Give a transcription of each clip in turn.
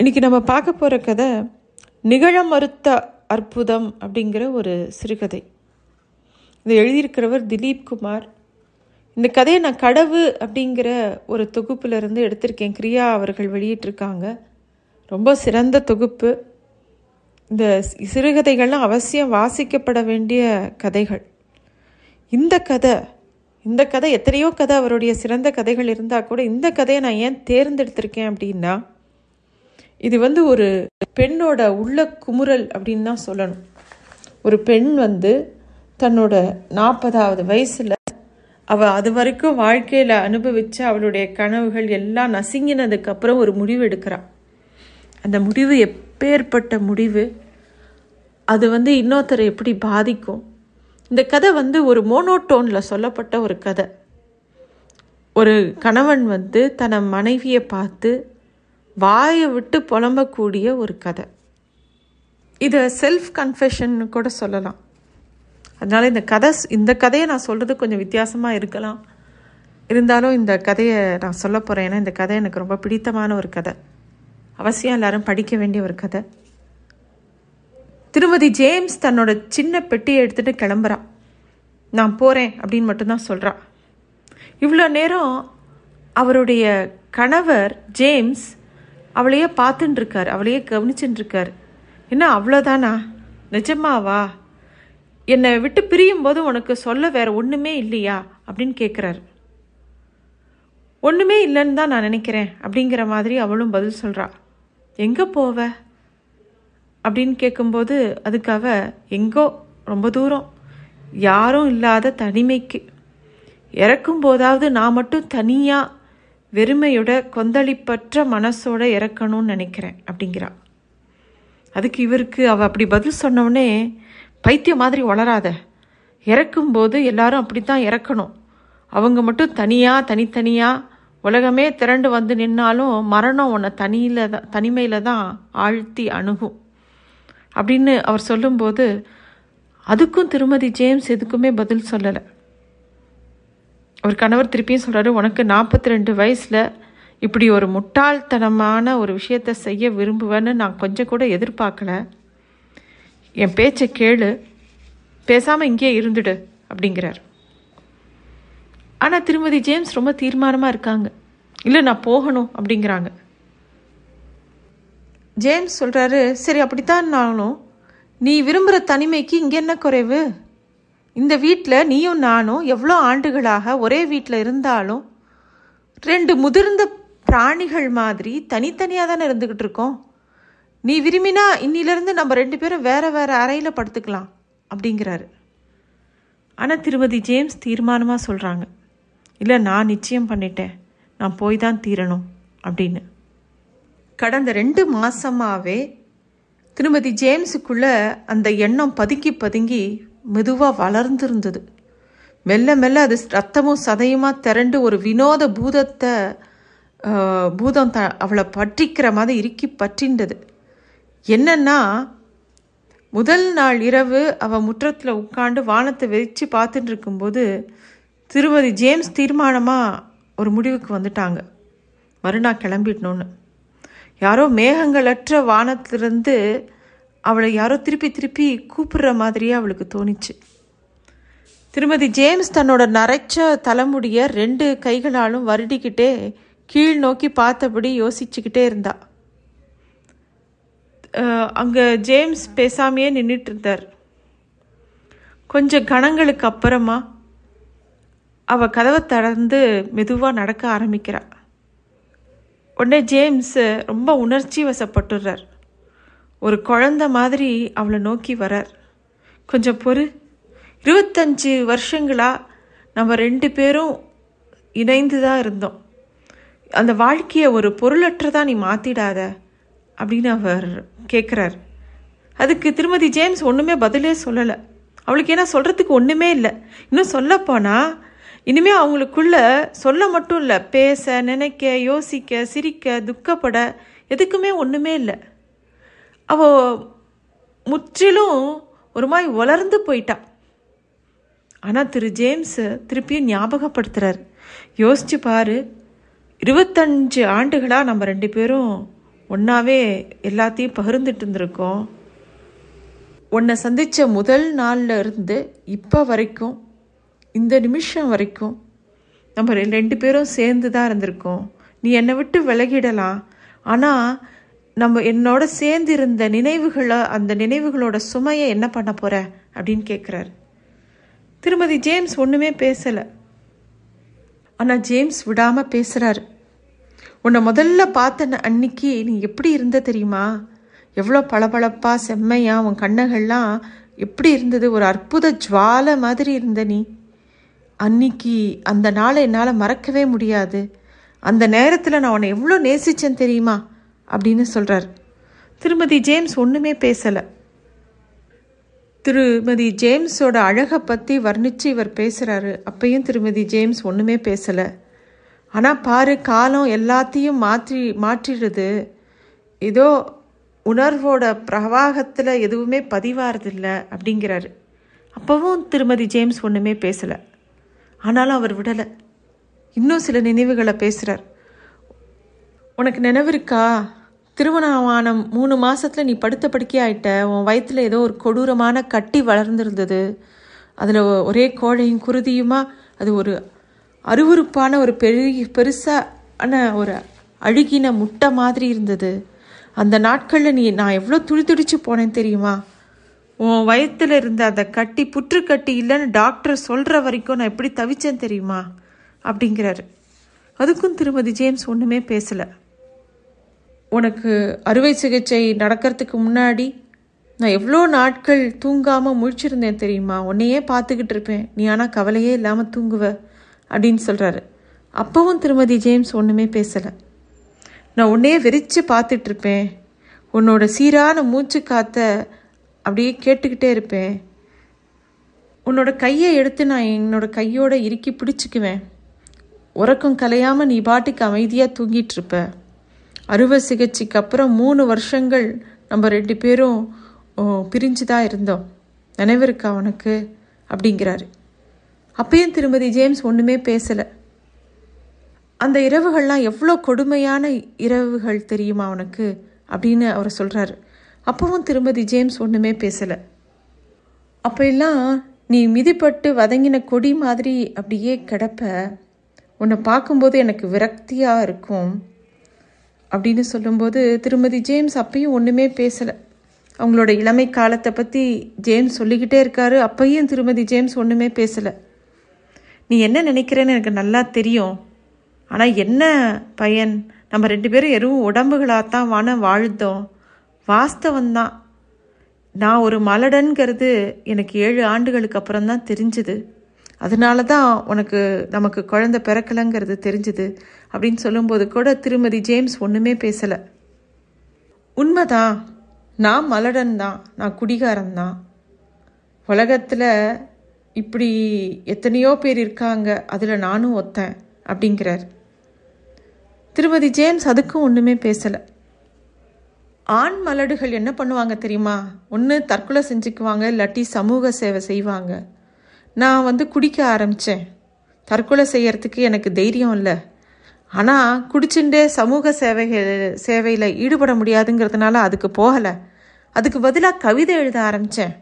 இன்னைக்கு நம்ம பார்க்க போகிற கதை நிகழ மறுத்த அற்புதம் அப்படிங்கிற ஒரு சிறுகதை. இதை எழுதியிருக்கிறவர் திலீப் குமார். இந்த கதையை நான் கடவு அப்படிங்கிற ஒரு தொகுப்பிலிருந்து எடுத்திருக்கேன். கிரியா அவர்கள் வெளியிட்டிருக்காங்க. ரொம்ப சிறந்த தொகுப்பு. இந்த சிறுகதைகள்லாம் அவசியம் வாசிக்கப்பட வேண்டிய கதைகள். இந்த கதை இந்த கதை எத்தனையோ கதை அவருடைய சிறந்த கதைகள் இருந்தால் கூட இந்த கதையை நான் ஏன் தேர்ந்தெடுத்திருக்கேன் அப்படின்னா இது வந்து ஒரு பெண்ணோட உள்ள குமுறல் அப்படின்னு தான் சொல்லணும். ஒரு பெண் வந்து தன்னோட நாற்பதாவது வயசில் அவள் அது வரைக்கும் வாழ்க்கையில் அனுபவிச்ச அவளுடைய கனவுகள் எல்லாம் நசுங்கினதுக்கு அப்புறம் ஒரு முடிவு எடுக்கிறாள் அந்த முடிவு எப்பேற்பட்ட முடிவு? அது வந்து இன்னொருத்தரை எப்படி பாதிக்கும்? இந்த கதை வந்து ஒரு மோனோட்டோனில் சொல்லப்பட்ட ஒரு கதை. ஒரு கணவன் வந்து தன மனைவியை பார்த்து வாயை விட்டு புலம்பக்கூடிய ஒரு கதை. இதை செல்ஃப் கன்ஃபெஷன் கூட சொல்லலாம். அதனால் இந்த கதை இந்த கதையை நான் சொல்கிறது கொஞ்சம் வித்தியாசமாக இருக்கலாம். இருந்தாலும் இந்த கதையை நான் சொல்ல போகிறேன் ஏன்னா இந்த கதை எனக்கு ரொம்ப பிடித்தமான ஒரு கதை. அவசியம் எல்லாரும் படிக்க வேண்டிய ஒரு கதை. திருமதி ஜேம்ஸ் தன்னோட சின்ன பெட்டியை எடுத்துகிட்டு கிளம்புறான் நான் போகிறேன் அப்படின்னு மட்டும்தான் சொல்கிறான் இவ்வளோ நேரம் அவருடைய கணவர் ஜேம்ஸ் அவளையே பார்த்துட்டு இருக்கார் அவளையே கவனிச்சுட்டு இருக்கார் என்ன அவ்வளோதானா நிஜமாவா? என்னை விட்டு பிரியும் போது உனக்கு சொல்ல வேற ஒன்றுமே இல்லையா? அப்படின்னு கேட்குறாரு ஒன்றுமே இல்லைன்னு தான் நான் நினைக்கிறேன் அப்படிங்கிற மாதிரி அவளும் பதில் சொல்கிறா எங்கே போவ? அப்படின்னு கேட்கும்போது அதுக்காக எங்கோ ரொம்ப தூரம் யாரும் இல்லாத தனிமைக்கு. இறக்கும் போதாவது நான் மட்டும் தனியாக வெறுமையோட கொந்தளிப்பற்ற மனசோட இறக்கணும்னு நினைக்கிறேன் அப்படிங்கிறா. அதுக்கு இவருக்கு அவள் அப்படி பதில் சொன்னோடனே பைத்தியம் மாதிரி வளராத. இறக்கும்போது எல்லாரும் அப்படித்தான் இறக்கணும். அவங்க மட்டும் தனியாக தனித்தனியாக உலகமே திரண்டு வந்து நின்னாலும் மரணம் உன்னை தனியில் தான் தனிமையில் தான் ஆழ்த்தி அணுகும். அப்படின்னு அவர் சொல்லும்போது அதுக்கும் திருமதி ஜேம்ஸ் எதுக்குமே பதில் சொல்லலை. ஒரு கணவர் திருப்பியும் சொல்கிறாரு உனக்கு நாற்பத்தி ரெண்டு வயசில் இப்படி ஒரு முட்டாள்தனமான ஒரு விஷயத்தை செய்ய விரும்புவேன்னு நான் கொஞ்சம் கூட எதிர்பார்க்கல. என் பேச்சை கேளு. பேசாமல் இங்கேயே இருந்துடு அப்படிங்கிறார். ஆனால் திருமதி ஜேம்ஸ் ரொம்ப தீர்மானமாக இருக்காங்க. இல்லை நான் போகணும் அப்படிங்கிறாங்க. ஜேம்ஸ் சொல்கிறாரு சரி அப்படித்தான் நானும். நீ விரும்புகிற தனிமைக்கு இங்கே என்ன குறைவு? இந்த வீட்டில் நீயும் நானும் எவ்வளோ ஆண்டுகளாக ஒரே வீட்டில் இருந்தாலும் ரெண்டு முதிர்ந்த பிராணிகள் மாதிரி தனித்தனியாக தானே இருந்துக்கிட்டு இருக்கோம். நீ விரும்பினா இன்னிலிருந்து நம்ம ரெண்டு பேரும் வேற வேற அறையில் படுத்துக்கலாம் அப்படிங்கிறாரு. ஆனால் திருமதி ஜேம்ஸ் தீர்மானமாக சொல்கிறாங்க இல்லை நான் நிச்சயம் பண்ணிட்டேன். நான் போய் தான் தீரணும் அப்படின்னு. கடந்த ரெண்டு மாதமாகவே திருமதி ஜேம்ஸுக்குள்ளே அந்த எண்ணம் பதுங்கி பதுங்கி மெதுவாக வளர்ந்துருந்தது. மெல்ல மெல்ல அது ரத்தமும் சதையுமா திரண்டு ஒரு வினோத பூதத்தை பூதம் த அவளை பற்றிக்கிற மாதிரி இறுக்கி பற்றின்றது. என்னன்னா முதல் நாள் இரவு அவள் முற்றத்தில் உட்காந்து வானத்தை வெறிச்சு பார்த்துட்டு இருக்கும்போது திருமதி ஜேம்ஸ் தீர்மானமாக ஒரு முடிவுக்கு வந்துட்டாங்க. மறுநாள் கிளம்பிடணும்னு. யாரோ மேகங்களற்ற வானத்திலிருந்து அவளை யாரோ திருப்பி திருப்பி கூப்பிடுற மாதிரியே அவளுக்கு தோணிச்சு. திருமதி ஜேம்ஸ் தன்னோட நரைச்ச தலைமுடிய ரெண்டு கைகளாலும் வருடிக்கிட்டே கீழ் நோக்கி பார்த்தபடி யோசிச்சுக்கிட்டே இருந்தா. அங்கே ஜேம்ஸ் பேசாமையே நின்றுட்டு இருந்தார். கொஞ்சம் கணங்களுக்கு அப்புறமா அவ கதவை திறந்து மெதுவாக நடக்க ஆரம்பிக்கிறாள் உடனே ஜேம்ஸ் ரொம்ப உணர்ச்சி வசப்பட்டுடுறார் ஒரு குழந்த மாதிரி அவளை நோக்கி வரார். கொஞ்சம் பொறு. இருபத்தஞ்சி வருஷங்களா நம்ம ரெண்டு பேரும் இணைந்து தான் இருந்தோம். அந்த வாழ்க்கையை ஒரு பொருளற்றதாக நீ மாற்றிடாத அப்படின்னு அவர் கேட்குறார் அதுக்கு திருமதி ஜேம்ஸ் ஒன்றுமே பதிலே சொல்லலை. அவளுக்கு ஏன்னா சொல்கிறதுக்கு ஒன்றுமே இல்லை. இன்னும் சொல்லப்போனால் இனிமே அவங்களுக்குள்ள சொல்ல மட்டும் இல்லை. பேச நினைக்க யோசிக்க சிரிக்க துக்கப்பட எதுக்குமே ஒன்றுமே இல்லை. அவ முற்றிலும் ஒரு மாதிரி வளர்ந்து போயிட்டா. ஆனால் திரு ஜேம்ஸ் திருப்பியும் ஞாபகப்படுத்துகிறார் யோசிச்சு பாரு இருபத்தஞ்சு ஆண்டுகளாக நம்ம ரெண்டு பேரும் ஒன்றாவே எல்லாத்தையும் பகிர்ந்துட்டு இருந்திருக்கோம். உன்னை சந்தித்த முதல் நாளில் இருந்து இப்போ வரைக்கும் இந்த நிமிஷம் வரைக்கும் நம்ம ரெண்டு பேரும் சேர்ந்து தான் இருந்திருக்கோம். நீ என்னை விட்டு விலகிடலாம். ஆனால் நம்ம என்னோட சேர்ந்து இருந்த நினைவுகளை அந்த நினைவுகளோட சுமையை என்ன பண்ண போற அப்படின்னு கேட்குறாரு திருமதி ஜேம்ஸ் ஒன்றுமே பேசலை. ஆனால் ஜேம்ஸ் விடாமல் பேசுகிறாரு உன்னை முதல்ல பார்த்த அன்னைக்கு நீ எப்படி இருந்த தெரியுமா? எவ்வளோ பளபளப்பாக செம்மையா உன் கண்ணகள்லாம் எப்படி இருந்தது? ஒரு அற்புத ஜுவாலை மாதிரி இருந்த நீ. அன்னைக்கு அந்த நாளை என்னால் மறக்கவே முடியாது. அந்த நேரத்தில் நான் உன்னை எவ்வளோ நேசித்தேன் தெரியுமா? அப்படின்னு சொல்கிறார் திருமதி ஜேம்ஸ் ஒன்றுமே பேசலை. திருமதி ஜேம்ஸோட அழகை பற்றி வர்ணித்து இவர் பேசுகிறாரு அப்பையும் திருமதி ஜேம்ஸ் ஒன்றுமே பேசலை. ஆனால் பாரு காலம் எல்லாத்தையும் மாற்றி மாற்றிடுது. ஏதோ உணர்வோட பிரவாகத்தில் எதுவுமே பதிவாகிறதில்ல அப்படிங்கிறாரு. அப்போவும் திருமதி ஜேம்ஸ் ஒன்றுமே பேசலை. ஆனாலும் அவர் விடலை. இன்னும் சில நினைவுகளை பேசுகிறார் உனக்கு நினைவு இருக்கா? திருமணமான மூணு மாதத்தில் நீ படுத்த படுக்கை ஆயிட்ட. உன் வயிற்றில் ஏதோ ஒரு கொடூரமான கட்டி வளர்ந்துருந்தது. அதில் ஒரே கோழையும் குருதியுமா? அது ஒரு அருவருப்பான ஒரு பெரிய பெருசான ஒரு அழுகின முட்டை மாதிரி இருந்தது. அந்த நாட்களில் நீ நான் எவ்வளோ துடி துடிச்சு போனேன் தெரியுமா? உன் வயத்தில் இருந்த அந்த கட்டி புற்றுக்கட்டி இல்லைன்னு டாக்டர் சொல்கிற வரைக்கும் நான் எப்படி தவிச்சேன் தெரியுமா? அப்படிங்கிறாரு. அதுக்கும் திருமதி ஜேம்ஸ் ஒன்றுமே பேசலை. உனக்கு அறுவை சிகிச்சை நடக்கிறதுக்கு முன்னாடி நான் எவ்வளோ நாட்கள் தூங்காமல் முழிச்சிருந்தேன் தெரியுமா? உன்னையே பார்த்துக்கிட்டு இருப்பேன். நீ ஆனால் கவலையே இல்லாமல் தூங்குவ அப்படின்னு சொல்கிறாரு அப்பவும் திருமதி ஜேம்ஸ் ஒன்றுமே பேசலை. நான் உன்னையே வெறிச்சு பார்த்துட்ருப்பேன் உன்னோட சீரான மூச்சு காத்த அப்படியே கேட்டுக்கிட்டே இருப்பேன். உன்னோட கையை எடுத்து நான் என்னோட கையோட இறுக்கி பிடிச்சிக்குவேன். உறக்கம் கலையாமல் நீ பாட்டுக்கு அமைதியாக தூங்கிட்டு இருப்ப. அறுவை சிகிச்சைக்கு அப்புறம் மூணு வருஷங்கள் நம்ம ரெண்டு பேரும் பிரிஞ்சு தான் இருந்தோம். நினைவு இருக்கா உனக்கு? அப்படிங்கிறாரு. அப்பயும் திருமதி ஜேம்ஸ் ஒன்றுமே பேசலை. அந்த இரவுகள்லாம் எவ்வளோ கொடுமையான இரவுகள் தெரியுமா அவனுக்கு அப்படின்னு அவர் சொல்கிறாரு அப்பவும் திருமதி ஜேம்ஸ் ஒன்றுமே பேசலை. அப்போ எல்லாம் நீ மிதிப்பட்டு வதங்கின கொடி மாதிரி அப்படியே கிடப்ப. உன்னை பார்க்கும்போது எனக்கு விரக்தியாக இருக்கும். அப்படின்னு சொல்லும்போது திருமதி ஜேம்ஸ் அப்பயும் ஒன்றுமே பேசலை. அவங்களோட இளமை காலத்தை பற்றி ஜேம்ஸ் சொல்லிக்கிட்டே இருக்காரு. அப்பையும் திருமதி ஜேம்ஸ் ஒன்றுமே பேசலை. நீ என்ன நினைக்கிறேன்னு எனக்கு நல்லா தெரியும். ஆனால் என்ன பயன்? நம்ம ரெண்டு பேரும் எதுவும் உடம்புகளாகத்தான் வான வாழ்ந்தோம். வாஸ்தவந்தான் நான் ஒரு மலடன்கிறது எனக்கு ஏழு ஆண்டுகளுக்கு அப்புறம் தான் தெரிஞ்சுது. அதனால தான் உனக்கு நமக்கு குழந்தை பிறக்கலைங்கிறது தெரிஞ்சுது அப்படின்னு சொல்லும்போது கூட திருமதி ஜேம்ஸ் ஒன்றுமே பேசலை. உண்மைதான். நான் மலடன் தான். நான் குடிகாரன் தான். உலகத்தில் இப்படி எத்தனையோ பேர் இருக்காங்க. அதில் நானும் ஒத்தேன் அப்படிங்கிறார். திருமதி ஜேம்ஸ் அதுக்கும் ஒன்றுமே பேசலை. ஆண் மலடுகள் என்ன பண்ணுவாங்க தெரியுமா? ஒன்று தற்கொலை செஞ்சுக்குவாங்க இல்லாட்டி சமூக சேவை செய்வாங்க. நான் வந்து குடிக்க ஆரம்பித்தேன் தற்கொலை செய்யறதுக்கு எனக்கு தைரியம் இல்லை. ஆனால் குடிச்சுட்டே சமூக சேவைகள் சேவையில் ஈடுபட முடியாதுங்கிறதுனால அதுக்கு போகலை. அதுக்கு பதிலாக கவிதை எழுத ஆரம்பித்தேன்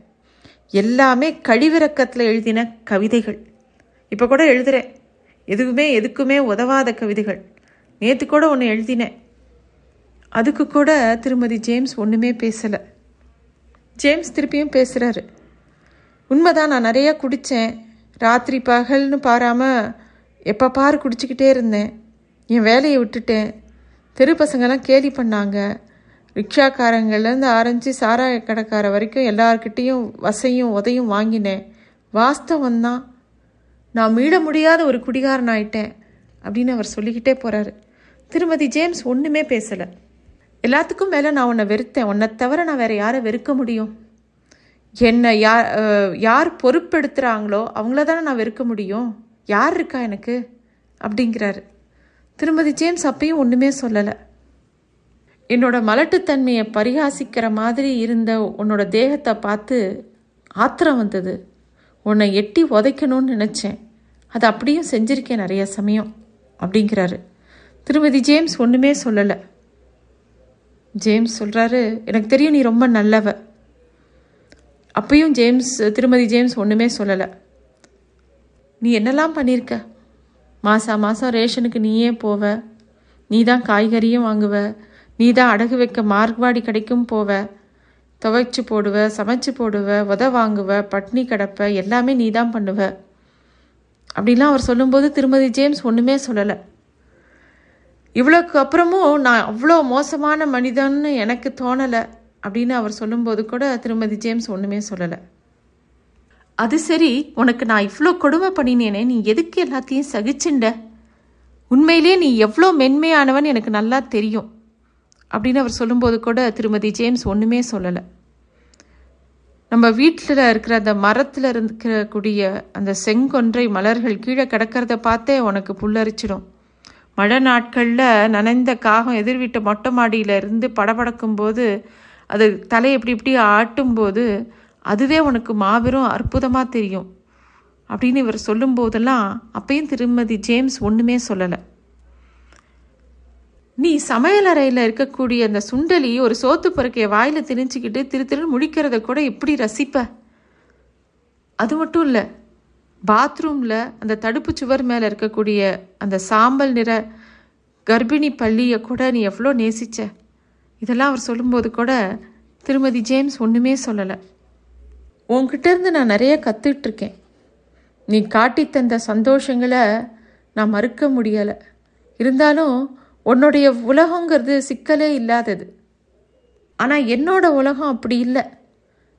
எல்லாமே கழிவிறக்கத்தில் எழுதின கவிதைகள். இப்போ கூட எழுதுகிறேன் எதுவுமே எதுக்குமே உதவாத கவிதைகள். நேற்று கூட ஒன்று எழுதினேன். அதுக்கு கூட திருமதி ஜேம்ஸ் ஒன்றுமே பேசலை. ஜேம்ஸ் திருப்பியும் பேசுகிறாரு உண்மைதான் நான் நிறையா குடித்தேன் ராத்திரி பகல்னு பாராமல் எப்போ பாரு குடிச்சிக்கிட்டே இருந்தேன். என் வேலையை விட்டுட்டேன். தெரு பசங்கெல்லாம் கேலி பண்ணாங்க. ரிக்ஷாக்காரங்கள்லேருந்து ஆரம்பித்து சாராய கடைக்கார வரைக்கும் எல்லார்கிட்டேயும் வசையும் உதையும் வாங்கினேன். வாஸ்தவம்தான் நான் மீள முடியாத ஒரு குடிகாரன் ஆயிட்டேன் அப்படின்னு அவர் சொல்லிக்கிட்டே போகிறாரு திருமதி ஜேம்ஸ் ஒன்றுமே பேசலை. எல்லாத்துக்கும் மேலே நான் உன்னை வெறுத்தேன். உன்னை தவிர நான் வேறு யாரை வெறுக்க முடியும்? என்னை யார் யார் பொறுப்பெடுத்துகிறாங்களோ அவங்கள தானே நான் வெறுக்க முடியும். யார் இருக்கா எனக்கு? அப்படிங்கிறாரு. திருமதி ஜேம்ஸ் அப்பையும் ஒன்றுமே சொல்லலை. என்னோட மலட்டுத்தன்மையை பரிகாசிக்கிற மாதிரி இருந்த உன்னோட தேகத்தை பார்த்து ஆத்திரம் வந்தது. உன்னை எட்டி உதைக்கணும்னு நினச்சேன். அது அப்படியும் செஞ்சுருக்கேன் நிறைய சமயம் அப்படிங்கிறாரு. திருமதி ஜேம்ஸ் ஒன்றுமே சொல்லலை. ஜேம்ஸ் சொல்கிறாரு எனக்கு தெரியும் நீ ரொம்ப நல்லவ. அப்பயும் ஜேம்ஸ் திருமதி ஜேம்ஸ் ஒன்றுமே சொல்லலை. நீ என்னெல்லாம் பண்ணியிருக்க மாதம் மாதம் ரேஷனுக்கு நீயே போவ? நீ தான் காய்கறியும் வாங்குவ. நீ தான் அடகு வைக்க மார்க்வாடி கடைக்கும் போவ. துவைச்சு போடுவ சமைச்சு போடுவ உத வாங்குவ பட்னி கிடப்ப எல்லாமே நீ தான் பண்ணுவ. அப்படிலாம் அவர் சொல்லும்போது திருமதி ஜேம்ஸ் ஒன்றுமே சொல்லலை. இவ்வளோக்கு அப்புறமும் நான் அவ்வளோ மோசமான மனிதன்னு எனக்கு தோணலை. அப்படின்னு அவர் சொல்லும்போது கூட திருமதி ஜேம்ஸ் ஒன்றுமே சொல்லலை. அது சரி உனக்கு நான் இவ்வளோ கொடுமை பண்ணினேனே நீ எதுக்கு எல்லாத்தையும் சகிச்சுண்ட? உண்மையிலேயே நீ எவ்வளோ மென்மையானவன் எனக்கு நல்லா தெரியும் அப்படின்னு அவர் சொல்லும்போது கூட திருமதி ஜேம்ஸ் ஒன்றுமே சொல்லலை. நம்ம வீட்டில் இருக்கிற அந்த மரத்தில் இருக்கக்கூடிய அந்த செங்கொன்றை மலர்கள் கீழே கிடக்கிறத பார்த்தே உனக்கு புல்லரிச்சிடும். மழை நாட்களில் நனைந்த காகம் எதிர்வீட்டு மொட்டை மாடியில் இருந்து படபடக்கும் போது அது தலை இப்படி இப்படி ஆட்டும்போது அதுவே உனக்கு மாபெரும் அற்புதமாக தெரியும். அப்படின்னு இவர் சொல்லும்போதெல்லாம் அப்பயும் திருமதி ஜேம்ஸ் ஒன்றுமே சொல்லலை. நீ சமையலறையில் இருக்கக்கூடிய அந்த சுண்டலி ஒரு சோத்து பொறுக்கைய வாயில் திணிச்சிக்கிட்டு திரு திரு முழிக்கிறத கூட எப்படி ரசிப்ப? அது மட்டும் இல்லை பாத்ரூமில் அந்த தடுப்பு சுவர் மேலே இருக்கக்கூடிய அந்த சாம்பல் நிற கர்ப்பிணி பள்ளியை கூட நீ எவ்வளோ நேசிச்ச? இதெல்லாம் அவர் சொல்லும்போது கூட திருமதி ஜேம்ஸ் ஒன்றுமே சொல்லலை. உங்ககிட்டேருந்து நான் நிறைய கற்றுட்ருக்கேன் நீ காட்டி தந்த சந்தோஷங்களை நான் மறுக்க முடியலை. இருந்தாலும் உன்னுடைய உலகங்கிறது சிக்கலே இல்லாதது. ஆனால் என்னோட உலகம் அப்படி இல்லை.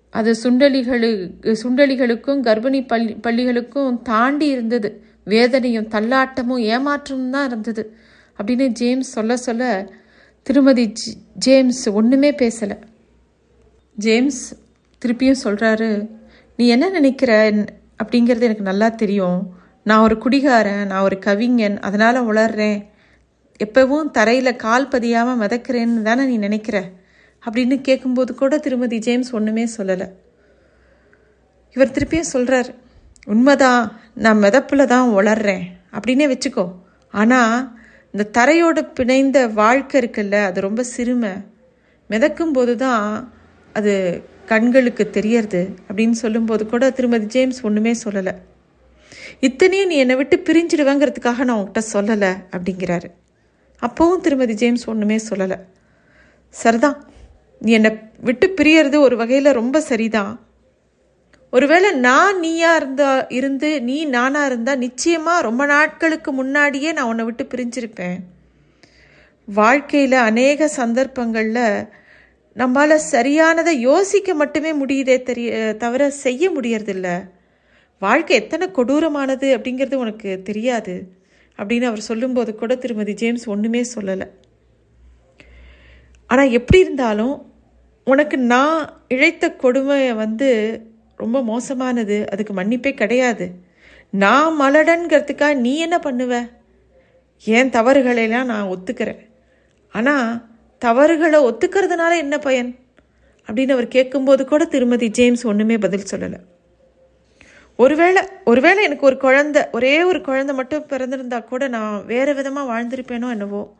அது சுண்டலிகளு சுண்டலிகளுக்கும் கர்ப்பிணி பள்ளி பள்ளிகளுக்கும் தாண்டி இருந்தது. வேதனையும் தள்ளாட்டமும் ஏமாற்றமும் தான் இருந்தது. அப்படின்னு ஜேம்ஸ் சொல்ல சொல்ல திருமதி ஜேம்ஸ் ஒன்றுமே பேசலை. ஜேம்ஸ் திருப்பியும் சொல்கிறாரு நீ என்ன நினைக்கிற? அப்படிங்கிறது எனக்கு நல்லா தெரியும். நான் ஒரு குடிகாரன் நான் ஒரு கவிஞன் அதனால் உளர்றேன். எப்பவும் தரையில் கால் பதியாமல் மிதக்கிறேன்னு தானே நீ நினைக்கிற? அப்படின்னு கேட்கும்போது கூட திருமதி ஜேம்ஸ் ஒன்றுமே சொல்லலை. இவர் திருப்பியும் சொல்கிறார் உண்மைதான் நான் மிதப்பில் தான் உளர்றேன். அப்படின்னே வச்சுக்கோ. ஆனால் இந்த தரையோடு பிணைந்த வாழ்க்கை இருக்குல்ல அது ரொம்ப சிறுமை. மிதக்கும் போது தான் அது கண்களுக்கு தெரியறது அப்படின்னு சொல்லும்போது கூட திருமதி ஜேம்ஸ் ஒன்றுமே சொல்லலை. இத்தனையும் நீ என்னை விட்டு பிரிஞ்சிடுவேங்கிறதுக்காக நான் உங்ககிட்ட சொல்லலை அப்படிங்கிறாரு. அப்போவும் திருமதி ஜேம்ஸ் ஒன்றுமே சொல்லலை. சரிதான். நீ என்னை விட்டு பிரியறது ஒரு வகையில் ரொம்ப சரிதான். ஒருவேளை நான் நீயா இருந்தா இருந்து நீ நானா இருந்தா நிச்சயமா ரொம்ப நாட்களுக்கு முன்னாடியே நான் உன்னை விட்டு பிரிஞ்சிருப்பேன். வாழ்க்கையில் அநேக சந்தர்ப்பங்களில் நம்மளால் சரியானதை யோசிக்க மட்டுமே முடியுதே தெரிய தவிர செய்ய முடியறதில்ல. வாழ்க்கை எத்தனை கொடூரமானது அப்படிங்கிறது உனக்கு தெரியாது அப்படின்னு அவர் சொல்லும்போது கூட திருமதி ஜேம்ஸ் ஒன்றுமே சொல்லலை. ஆனால் எப்படி இருந்தாலும் உனக்கு நான் இழைத்த கொடுமையை வந்து ரொம்ப மோசமானது. அதுக்கு மன்னிப்பே கிடையாது. நான் மலடன்கிறதுக்காக நீ என்ன பண்ணுவ? ஏன் தவறுகளையெல்லாம் நான் ஒத்துக்கிறேன் ஆனால் தவறுகளை ஒத்துக்கிறதுனால என்ன பயன்? அப்படின்னு அவர் கேட்கும்போது கூட திருமதி ஜேம்ஸ் ஒன்றுமே பதில் சொல்லலை. ஒருவேளை ஒருவேளை எனக்கு ஒரு குழந்த ஒரே ஒரு குழந்த மட்டும் பிறந்திருந்தா கூட நான் வேறு விதமாக வாழ்ந்திருப்பேனோ என்னவோ?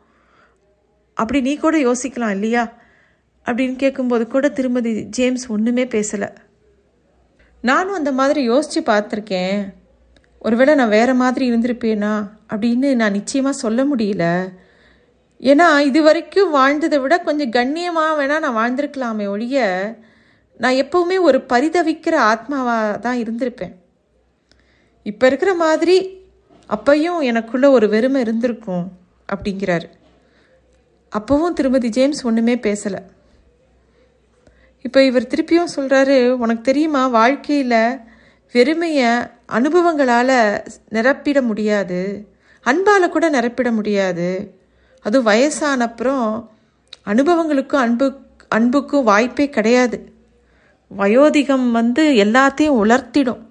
அப்படி நீ கூட யோசிக்கலாம் இல்லையா? அப்படின்னு கேட்கும்போது கூட திருமதி ஜேம்ஸ் ஒன்றுமே பேசலை. நானும் அந்த மாதிரி யோசித்து பார்த்துருக்கேன். ஒருவேளை நான் வேறு மாதிரி இருந்திருப்பேனா? அப்படின்னு நான் நிச்சயமாக சொல்ல முடியல. ஏன்னா இது வரைக்கும் வாழ்ந்ததை விட கொஞ்சம் கண்ணியமாக வேணால் நான் வாழ்ந்திருக்கலாமே ஒழிய நான் எப்போவுமே ஒரு பரிதவிக்கிற ஆத்மாவாக தான் இருந்திருப்பேன். இப்போ இருக்கிற மாதிரி அப்பையும் எனக்குள்ளே ஒரு வெறுமை இருந்திருக்கும் அப்படிங்கிறாரு. அப்போவும் திருமதி ஜேம்ஸ் ஒன்றுமே பேசலை. இப்போ இவர் திருப்பியும் சொல்கிறாரு உனக்கு தெரியுமா வாழ்க்கையில் வெறுமையை அனுபவங்களால் நிரப்பிட முடியாது. அன்பால் கூட நிரப்பிட முடியாது. அதுவும் வயசான அப்புறம் அனுபவங்களுக்கும் அன்பு அன்புக்கும் வாய்ப்பே கிடையாது. வயோதிகம் வந்து எல்லாத்தையும் உலர்த்திடும்.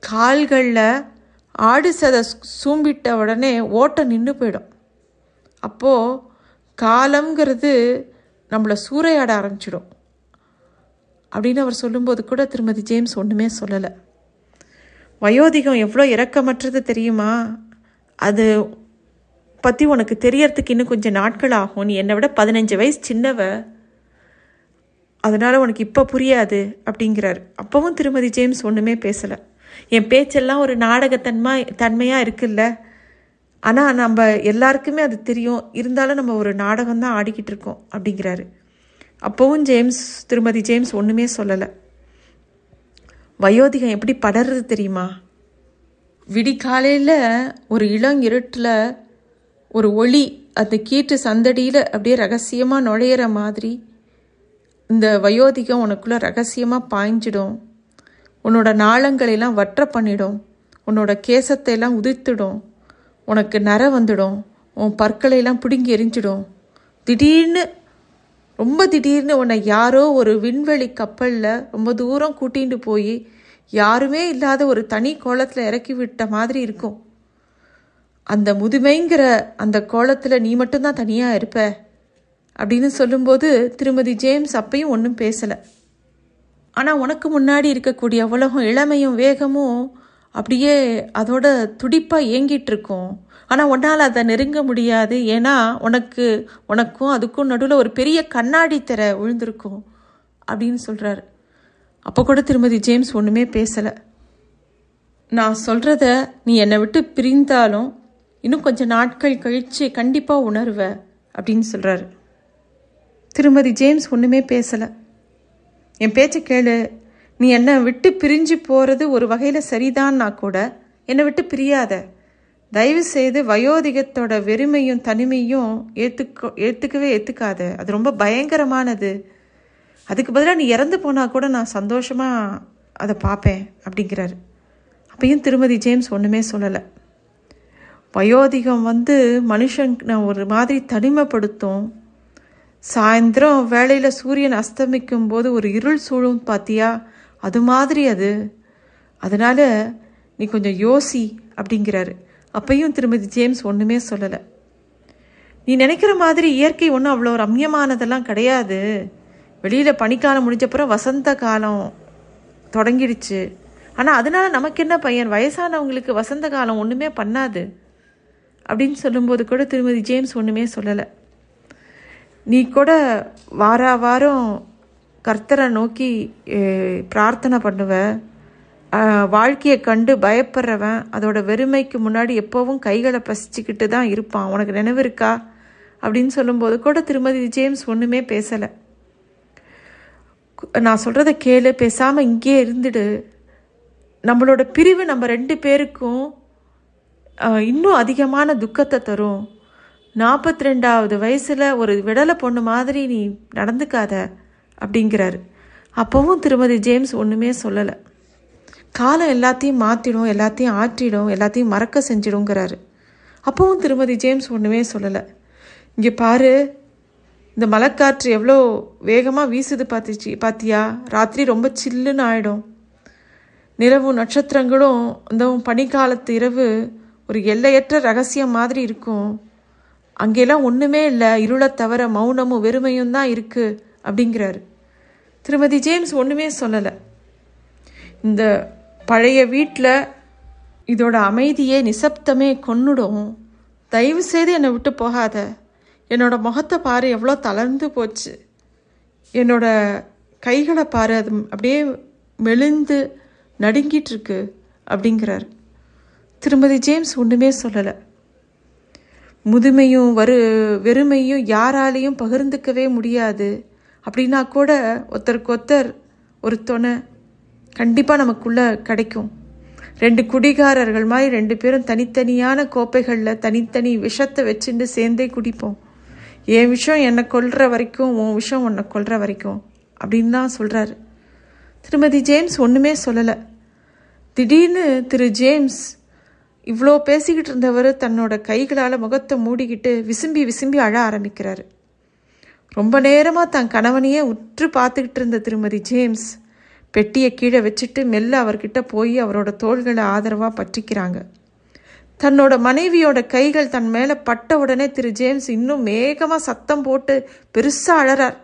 கால்களில் ஆடு சதை சூம்பிட்ட உடனே ஓட்டம் நின்று போயிடும். அப்போது காலம்ங்கிறது நம்மளை சூறையாட ஆரம்பிச்சிடும். அப்படின்னு அவர் சொல்லும்போது கூட திருமதி ஜேம்ஸ் ஒன்றுமே சொல்லலை. வயோதிகம் எவ்வளோ இறக்கமற்றது தெரியுமா? அது பற்றி உனக்கு தெரியறதுக்கு இன்னும் கொஞ்சம் நாட்கள் ஆகும். நீ என்னை விட பதினஞ்சு வயசு சின்னவ. அதனால் உனக்கு இப்போ புரியாது அப்படிங்கிறார். அப்போவும் திருமதி ஜேம்ஸ் ஒன்றுமே பேசலை. என் பேச்செல்லாம் ஒரு நாடகத்தன்மை தன்மையாக இருக்குல்ல? ஆனால் நம்ம எல்லாருக்குமே அது தெரியும். இருந்தாலும் நம்ம ஒரு நாடகம் தான் ஆடிக்கிட்டு இருக்கோம் அப்படிங்கிறாரு. அப்போவும் ஜேம்ஸ் திருமதி ஜேம்ஸ் ஒன்றுமே சொல்லலை. வயோதிகம் எப்படி படறது தெரியுமா? விடிகாலையில் ஒரு இளம் இருட்டில் ஒரு ஒளி அந்த கீற்று சந்தடியில் அப்படியே ரகசியமாக நுழையிற மாதிரி இந்த வயோதிகம் உனக்குள்ளே ரகசியமாக பாய்ஞ்சிடும். உன்னோட நாளங்களையெல்லாம் வற்ற பண்ணிடும். உன்னோட கேசத்தை எல்லாம் உதிர்த்துடும். உனக்கு நர வந்துடும். உன் பற்களையெல்லாம் பிடுங்கி எரிஞ்சிடும். திடீர்னு ரொம்ப திடீர்னு உன்னை யாரோ ஒரு விண்வெளி கப்பலில் ரொம்ப தூரம் கூட்டிகிட்டு போய் யாருமே இல்லாத ஒரு தனி கோலத்தில் இறக்கி விட்ட மாதிரி இருக்கும். அந்த முதுமைங்கிற அந்த கோலத்தில் நீ மட்டும்தான் தனியாக இருப்ப அப்படின்னு சொல்லும்போது திருமதி ஜேம்ஸ் அப்பையும் ஒன்றும் பேசலை. ஆனால் உனக்கு முன்னாடி இருக்கக்கூடிய உலகம் இளமையும் வேகமும் அப்படியே அதோட துடிப்பாக ஏங்கிட்டு இருக்கும் ஆனால் உன்னால் அதை நெருங்க முடியாது. ஏன்னா உனக்கு உனக்கும் அதுக்கும் நடுவில் ஒரு பெரிய கண்ணாடி திரை விழுந்திருக்கும் அப்படின்னு சொல்கிறாரு அப்போ கூட திருமதி ஜேம்ஸ் ஒன்றுமே பேசலை. நான் சொல்கிறத நீ என்னை விட்டு பிரிந்தாலும் இன்னும் கொஞ்சம் நாட்கள் கழித்து கண்டிப்பாக உணர்வ அப்படின்னு சொல்கிறாரு திருமதி ஜேம்ஸ் ஒன்றுமே பேசலை. என் பேச்சை கேளு நீ என்னை விட்டு பிரிஞ்சு போகிறது ஒரு வகையில் சரிதான்னா கூட என்னை விட்டு பிரியாத. தயவு செய்து வயோதிகத்தோட வெறுமையும் தனிமையும் ஏற்றுக்க ஏற்றுக்கவே ஏற்றுக்காத அது ரொம்ப பயங்கரமானது. அதுக்கு பதிலாக நீ இறந்து போனால் கூட நான் சந்தோஷமாக அதை பார்ப்பேன் அப்படிங்கிறாரு. அப்பயும் திருமதி ஜேம்ஸ் ஒன்றுமே சொல்லலை. வயோதிகம் வந்து மனுஷன் நான் ஒரு மாதிரி தனிமைப்படுத்தும். சாயந்தரம் வேலையில் சூரியன் அஸ்தமிக்கும் போது ஒரு இருள் சூழும் பார்த்தியா அது மாதிரி அது. அதனால் நீ கொஞ்சம் யோசி அப்படிங்கிறாரு. அப்பையும் திருமதி ஜேம்ஸ் ஒன்றுமே சொல்லலை. நீ நினைக்கிற மாதிரி இயற்கை ஒன்றும் அவ்வளோ ரம்யமானதெல்லாம் கிடையாது. வெளியில் பனிக்காலம் முடிஞ்சப்புறம் வசந்த காலம் தொடங்கிடுச்சு. ஆனால் அதனால் நமக்கு என்ன பையன்? வயசானவங்களுக்கு வசந்த காலம் ஒன்றுமே பண்ணாது. அப்படின்னு சொல்லும்போது கூட திருமதி ஜேம்ஸ் ஒன்றுமே சொல்லலை. நீ கூட வார வாரம் கர்த்தரை நோக்கி பிரார்த்தனை பண்ணுவேன் வாழ்க்கையை கண்டு பயப்படுறவன் அதோட வெறுமைக்கு முன்னாடி எப்போவும் கைகளை பசிச்சுக்கிட்டு தான் இருப்பான். உனக்கு நினைவு இருக்கா? அப்படின்னு சொல்லும்போது கூட திருமதி ஜேம்ஸ் ஒன்றுமே பேசலை. நான் சொல்கிறத கேளு பேசாமல் இங்கேயே இருந்துடு. நம்மளோட பிரிவு நம்ம ரெண்டு பேருக்கும் இன்னும் அதிகமான துக்கத்தை தரும். நாற்பத்தி ரெண்டாவது வயசில் ஒரு விடலை பொண்ணு மாதிரி நீ நடந்துக்காத. அப்படிங்கிறாரு. அப்போவும் திருமதி ஜேம்ஸ் ஒன்றுமே சொல்லலை. காலம் எல்லாத்தையும் மாற்றிடும் எல்லாத்தையும் ஆற்றிடும் எல்லாத்தையும் மறக்க செஞ்சிடுங்கிறாரு. அப்போவும் திருமதி ஜேம்ஸ் ஒன்றுமே சொல்லலை. இங்கே பாரு இந்த மலைக்காற்று எவ்வளோ வேகமாக வீசுது பார்த்துச்சு பார்த்தியா ராத்திரி ரொம்ப சில்லுன்னு ஆகிடும் நிலவும் நட்சத்திரங்களும் இந்த பனிக்காலத்து இரவு ஒரு எல்லையற்ற ரகசியம் மாதிரி இருக்கும். அங்கெல்லாம் ஒன்றுமே இல்லை இருளை தவிர மௌனமும் வெறுமையும் தான் இருக்குது அப்படிங்கிறாரு. திருமதி ஜேம்ஸ் ஒன்றுமே சொல்லலை. இந்த பழைய வீட்டில் இதோட அமைதியே நிசப்தமே கொன்னுடும். தயவு செய்து என்னை விட்டு போகாத. என்னோட முகத்தை பாரு எவ்வளோ தளர்ந்து போச்சு. என்னோட கைகளை பாரு அது அப்படியே மெலிந்து நடுங்கிட்டுருக்கு அப்படிங்கிறார். திருமதி ஜேம்ஸ் ஒன்றுமே சொல்லலை. முதுமையும் வரு வெறுமையும் யாராலையும் பகிர்ந்துக்கவே முடியாது. அப்படின்னா கூட ஒருத்தருக்கு ஒருத்தர் ஒரு துணை கண்டிப்பாக நமக்குள்ளே கிடைக்கும். ரெண்டு குடிகாரர்கள் மாதிரி ரெண்டு பேரும் தனித்தனியான கோப்பைகளில் தனித்தனி விஷத்தை வச்சுட்டு சேர்ந்தே குடிப்போம். என் விஷம் என்னை கொல்ற வரைக்கும் உன் விஷம் உன்னை கொல்ற வரைக்கும் அப்படின்னு தான் சொல்கிறாரு திருமதி ஜேம்ஸ் ஒன்றுமே சொல்லலை. திடீர்னு திரு ஜேம்ஸ் இவ்வளோ பேசிக்கிட்டு இருந்தவர் தன்னோட கைகளால் முகத்தை மூடிக்கிட்டு விசும்பி விசும்பி அழ ஆரம்பிக்கிறாரு. ரொம்ப நேரமாக தன் கணவனையே உற்று பார்த்துக்கிட்டு இருந்த திருமதி ஜேம்ஸ் பெட்டியை கீழே வச்சுட்டு மெல்ல அவர்கிட்ட போய் அவரோட தோள்களை ஆதரவாக பற்றிக்கிறாங்க. தன்னோட மனைவியோட கைகள் தன் மேலே பட்ட உடனே திரு ஜேம்ஸ் இன்னும் மேகமாக சத்தம் போட்டு பெருசாக அழறார்.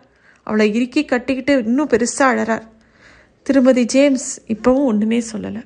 அவளை இறுக்கி கட்டிக்கிட்டு இன்னும் பெருசாக அழறார். திருமதி ஜேம்ஸ் இப்போவும் ஒன்றுமே சொல்லலை.